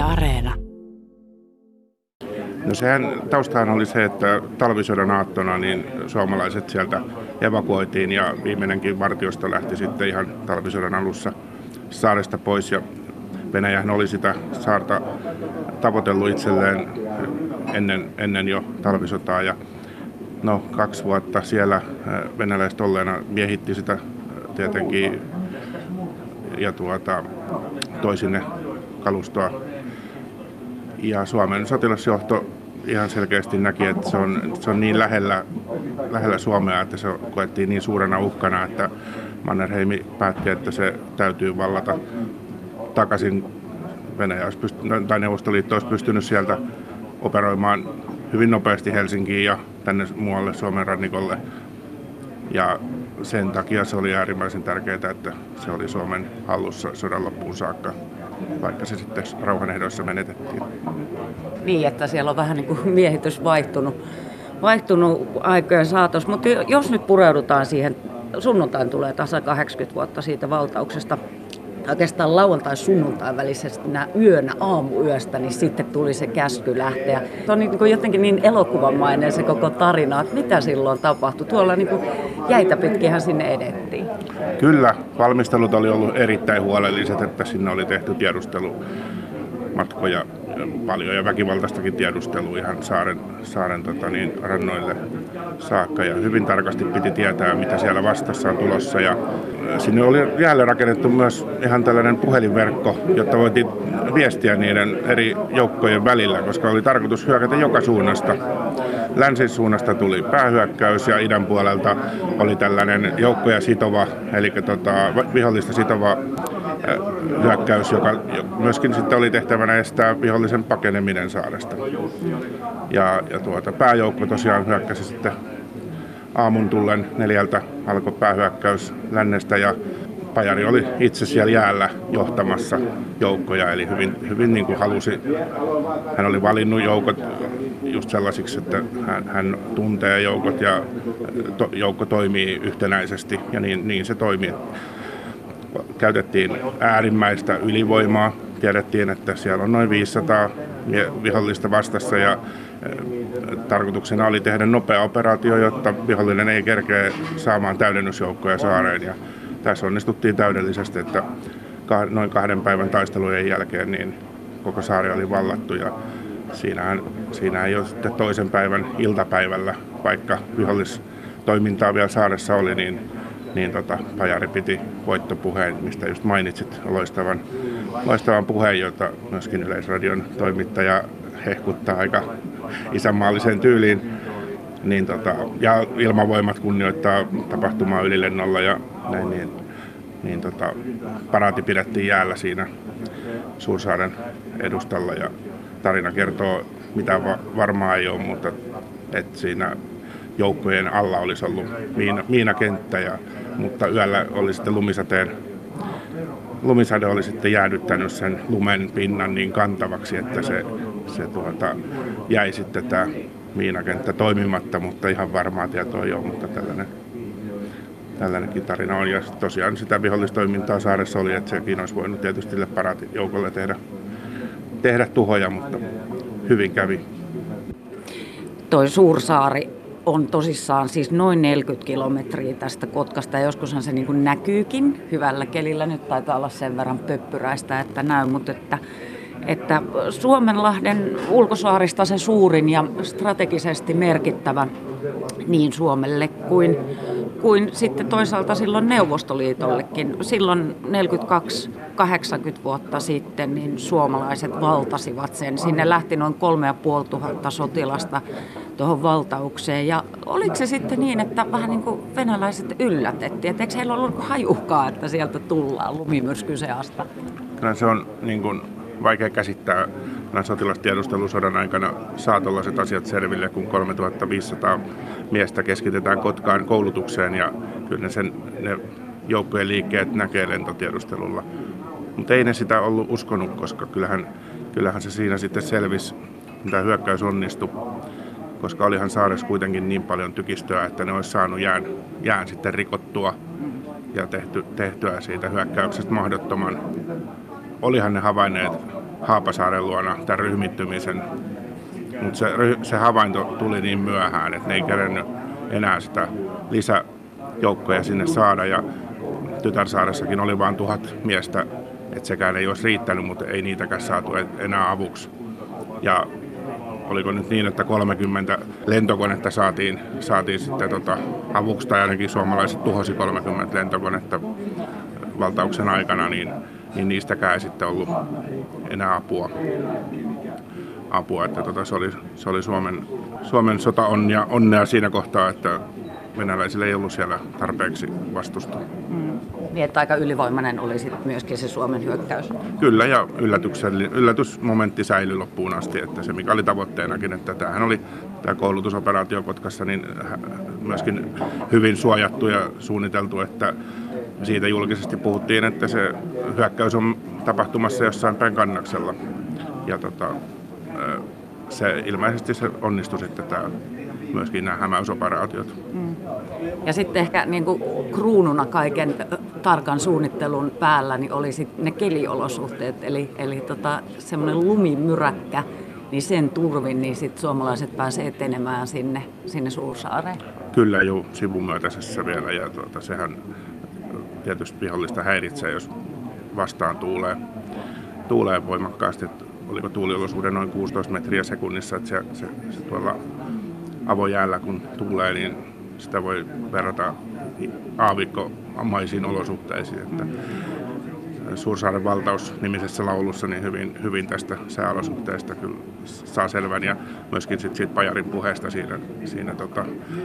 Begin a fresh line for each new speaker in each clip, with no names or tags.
Areena.
No sehän taustahan oli se, että talvisodan aattona niin suomalaiset sieltä evakuoitiin ja viimeinenkin vartiosto lähti sitten ihan talvisodan alussa saaresta pois ja Venäjähän oli sitä saarta tavoitellut itselleen ennen, ennen jo talvisotaa ja no kaksi vuotta siellä venäläiset olleena miehitti sitä tietenkin ja tuota, toi sinne kalustoa. Ja Suomen sotilasjohto ihan selkeästi näki, että se on, se on niin lähellä, lähellä Suomea, että se koettiin niin suurena uhkana, että Mannerheimi päätti, että se täytyy vallata takaisin. Venäjä olisi pystynyt, tai Neuvostoliitto olisi pystynyt sieltä operoimaan hyvin nopeasti Helsinkiin ja tänne muualle Suomen rannikolle. Ja sen takia se oli äärimmäisen tärkeää, että se oli Suomen hallussa sodan loppuun saakka, vaikka se sitten rauhanehdoissa menetettiin.
Niin, että siellä on vähän niin kuin miehitys vaihtunut, vaihtunut aikojen saatossa. Mutta jos nyt pureudutaan siihen, sunnuntain tulee tasa 80 vuotta siitä valtauksesta oikeastaan lauantai sunnuntai välisesti yönä aamuyöstä, niin sitten tuli se käsky lähteä. Se on niin kuin jotenkin niin elokuvamainen se koko tarina, että mitä silloin tapahtui. Tuolla niin kuin jäitä pitkinhän sinne edettiin.
Kyllä, valmistelut oli ollut erittäin huolelliset, että sinne oli tehty tiedustelumatkoja paljon ja väkivaltaistakin tiedustelua ihan saaren, saaren tota niin, rannoille saakka. Ja hyvin tarkasti piti tietää, mitä siellä vastassa on tulossa. Ja sinne oli jälleen rakennettu myös ihan tällainen puhelinverkko, jotta voitiin viestiä niiden eri joukkojen välillä, koska oli tarkoitus hyökätä joka suunnasta. Länsin suunnasta tuli päähyökkäys ja idän puolelta oli tällainen joukkoja sitova, eli tota, vihollista sitova hyökkäys, joka myöskin sitten oli tehtävänä estää vihollisen pakeneminen saaresta. Ja, ja tuota, pääjoukko tosiaan hyökkäsi sitten aamun tullen neljältä alkoi päähyökkäys lännestä ja Pajari oli itse siellä jäällä johtamassa joukkoja, eli hyvin, hyvin niin kuin halusi, hän oli valinnut joukot just sellaisiksi, että hän, hän tuntee joukot ja to, joukko toimii yhtenäisesti ja niin, niin se toimii käytettiin äärimmäistä ylivoimaa. Tiedettiin, että siellä on noin 500 vihollista vastassa ja tarkoituksena oli tehdä nopea operaatio, jotta vihollinen ei kerkeä saamaan täydennysjoukkoja saareen. Ja tässä onnistuttiin täydellisesti, että noin kahden päivän taistelujen jälkeen niin koko saari oli vallattu ja siinähän, siinä jo sitten toisen päivän iltapäivällä, vaikka vihollistoimintaa vielä saaressa oli, niin niin tota, Pajari piti voittopuheen, mistä just mainitsit, loistavan, loistavan puheen, jota myöskin Yleisradion toimittaja hehkuttaa aika isänmaalliseen tyyliin. Niin tota, ja ilmavoimat kunnioittaa tapahtumaa ylilennolla ja näin, niin, niin tota, paraati pidettiin jäällä siinä Suursaaren edustalla ja tarina kertoo, mitä va- varmaa ei ole, mutta että siinä joukkojen alla olisi ollut miina, miinakenttä, ja, mutta yöllä oli sitten lumisateen lumisade oli sitten jäädyttänyt sen lumen pinnan niin kantavaksi, että se, se tuota, jäi sitten tämä miinakenttä toimimatta, mutta ihan varmaa tietoa ei ole, mutta tällainen, tällainenkin tarina on. Ja tosiaan sitä vihollistoimintaa saaressa oli, että sekin olisi voinut tietysti joukolle tehdä, tehdä tuhoja, mutta hyvin kävi.
Toi Suursaari on tosissaan siis noin 40 kilometriä tästä Kotkasta ja joskushan se niin kuin näkyykin hyvällä kelillä. Nyt taitaa olla sen verran pöppyräistä, että näy, mutta että, että Suomenlahden ulkosaarista se suurin ja strategisesti merkittävä niin Suomelle kuin, kuin sitten toisaalta silloin Neuvostoliitollekin. Silloin 42-80 vuotta sitten niin suomalaiset valtasivat sen. Sinne lähti noin 3500 sotilasta tuohon valtaukseen. Ja oliko se sitten niin, että vähän niin kuin venäläiset yllätettiin, että eikö heillä ollut hajuhkaa, että sieltä tullaan lumimyrskyseasta?
Kyllä se on niin kuin vaikea käsittää näin sotilastiedustelusodan aikana saa tällaiset asiat selville, kun 3500 miestä keskitetään Kotkaan koulutukseen ja kyllä ne, sen, ne joukkojen liikkeet näkee lentotiedustelulla. Mutta ei ne sitä ollut uskonut, koska kyllähän, kyllähän se siinä sitten selvisi, mitä hyökkäys onnistui koska olihan saaressa kuitenkin niin paljon tykistöä, että ne olisi saanut jään, jään sitten rikottua ja tehty, tehtyä siitä hyökkäyksestä mahdottoman. Olihan ne havainneet Haapasaaren luona tämän ryhmittymisen. Mutta se, se havainto tuli niin myöhään, että ne ei kerennyt enää sitä lisäjoukkoja sinne saada. Ja Tytärsaaressakin oli vain tuhat miestä, että sekään ei olisi riittänyt, mutta ei niitäkään saatu enää avuksi. Ja oliko nyt niin, että 30 lentokonetta saatiin, saatiin sitten tota avuksi, tai ainakin suomalaiset tuhosi 30 lentokonetta valtauksen aikana, niin, niin niistäkään ei sitten ollut enää apua. apua että tota, se, oli, se oli Suomen, Suomen sota onnea, onnea siinä kohtaa, että venäläisillä ei ollut siellä tarpeeksi vastusta.
Niin, että aika ylivoimainen oli sitten myöskin se Suomen hyökkäys.
Kyllä, ja yllätysmomentti säilyi loppuun asti, että se mikä oli tavoitteenakin, että tämähän oli tämä koulutusoperaatio Kotkassa niin myöskin hyvin suojattu ja suunniteltu, että siitä julkisesti puhuttiin, että se hyökkäys on tapahtumassa jossain päin kannaksella. Ja tota, se, ilmeisesti se onnistui sitten tämä, myöskin nämä hämäysoperaatiot. Mm.
Ja sitten ehkä niin kuin kruununa kaiken tarkan suunnittelun päällä niin oli sitten ne keliolosuhteet, eli, eli tota, semmoinen lumimyräkkä, niin sen turvin niin sit suomalaiset pääsee etenemään sinne, sinne Suursaareen.
Kyllä jo sivumyötäisessä vielä ja tuota, sehän tietysti vihollista häiritsee, jos vastaan tuulee, tuulee voimakkaasti. Oliko tuuliolosuhde noin 16 metriä sekunnissa, että se, se, se tuolla avojäällä kun tuulee, niin sitä voi verrata aavikkomaisiin olosuhteisiin. Että Suursaaren valtaus nimisessä laulussa niin hyvin, hyvin tästä sääolosuhteesta kyllä saa selvän ja myöskin sit siitä Pajarin puheesta siinä, siinä tota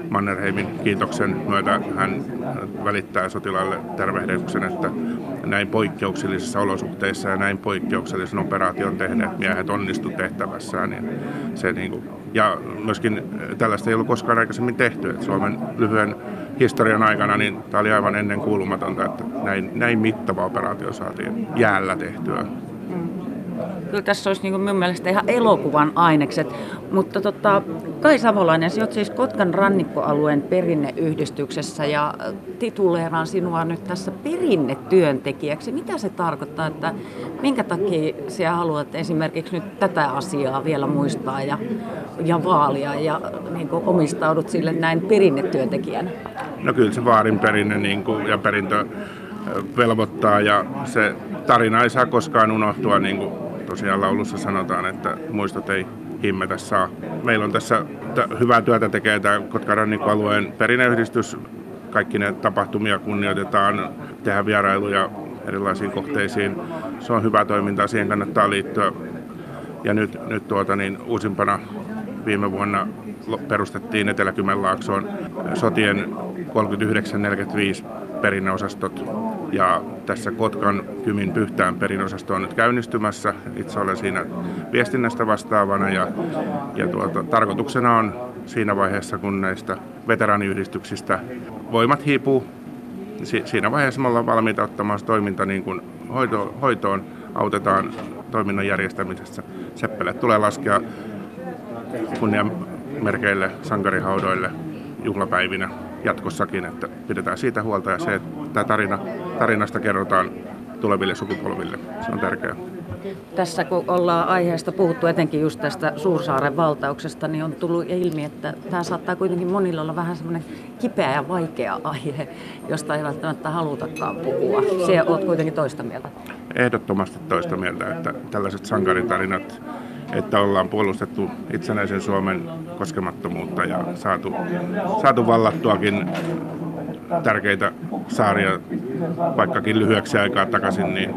Mannerheimin kiitoksen myötä hän välittää sotilaille tervehdyksen, että näin poikkeuksellisissa olosuhteissa ja näin poikkeuksellisen operaation tehneet miehet onnistu tehtävässään. Niin se niin kuin, ja myöskin tällaista ei ollut koskaan aikaisemmin tehty. Että Suomen lyhyen historian aikana niin tämä oli aivan ennen kuulumatonta, että näin, näin mittava operaatio saatiin jäällä tehtyä. Mm.
Kyllä tässä olisi niin minun mielestä ihan elokuvan ainekset. Mutta tota, Kai Savolainen, sinä siis Kotkan rannikkoalueen perinneyhdistyksessä ja tituleeraan sinua nyt tässä perinnetyöntekijäksi. Mitä se tarkoittaa, että minkä takia sinä haluat esimerkiksi nyt tätä asiaa vielä muistaa ja, ja vaalia ja niin omistaudut sille näin perinnetyöntekijänä?
No kyllä se vaarin perinne niin kuin, ja perintö velvoittaa ja se tarina ei saa koskaan unohtua, niin kuin tosiaan laulussa sanotaan, että muistot ei himmetä saa. Meillä on tässä t- hyvää työtä tekee tämä Kotkan rannikkoalueen perinneyhdistys. Kaikki ne tapahtumia kunnioitetaan, tehdään vierailuja erilaisiin kohteisiin. Se on hyvä toiminta, siihen kannattaa liittyä. Ja nyt, nyt tuota, niin uusimpana viime vuonna perustettiin Etelä-Kymenlaaksoon sotien 39-45 perinneosastot. Ja tässä Kotkan Kymin Pyhtään perinosasto on nyt käynnistymässä. Itse olen siinä viestinnästä vastaavana ja, ja tuota, tarkoituksena on siinä vaiheessa, kun näistä veteraaniyhdistyksistä voimat hiipuu, si- siinä vaiheessa me ollaan valmiita ottamaan toiminta niin kuin hoito- hoitoon, autetaan toiminnan järjestämisessä. Seppele tulee laskea kunniamerkeille, sankarihaudoille juhlapäivinä jatkossakin, että pidetään siitä huolta ja se, että tämä tarina, tarinasta kerrotaan tuleville sukupolville. Se on tärkeää.
Tässä kun ollaan aiheesta puhuttu etenkin just tästä Suursaaren valtauksesta, niin on tullut ilmi, että tämä saattaa kuitenkin monilla olla vähän semmoinen kipeä ja vaikea aihe, josta ei välttämättä halutakaan puhua. Se olet kuitenkin toista mieltä.
Ehdottomasti toista mieltä, että tällaiset sankaritarinat että ollaan puolustettu itsenäisen Suomen koskemattomuutta ja saatu, saatu vallattuakin tärkeitä saaria vaikkakin lyhyeksi aikaa takaisin, niin,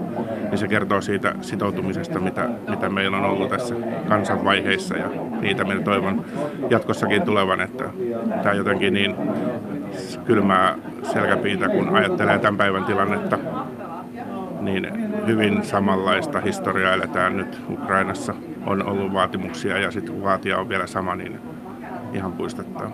niin se kertoo siitä sitoutumisesta, mitä, mitä meillä on ollut tässä kansanvaiheissa ja niitä minä toivon jatkossakin tulevan, että tämä jotenkin niin kylmää selkäpiitä, kun ajattelee tämän päivän tilannetta, niin hyvin samanlaista historiaa eletään nyt Ukrainassa on ollut vaatimuksia ja sitten vaatia on vielä sama, niin ihan puistettaa.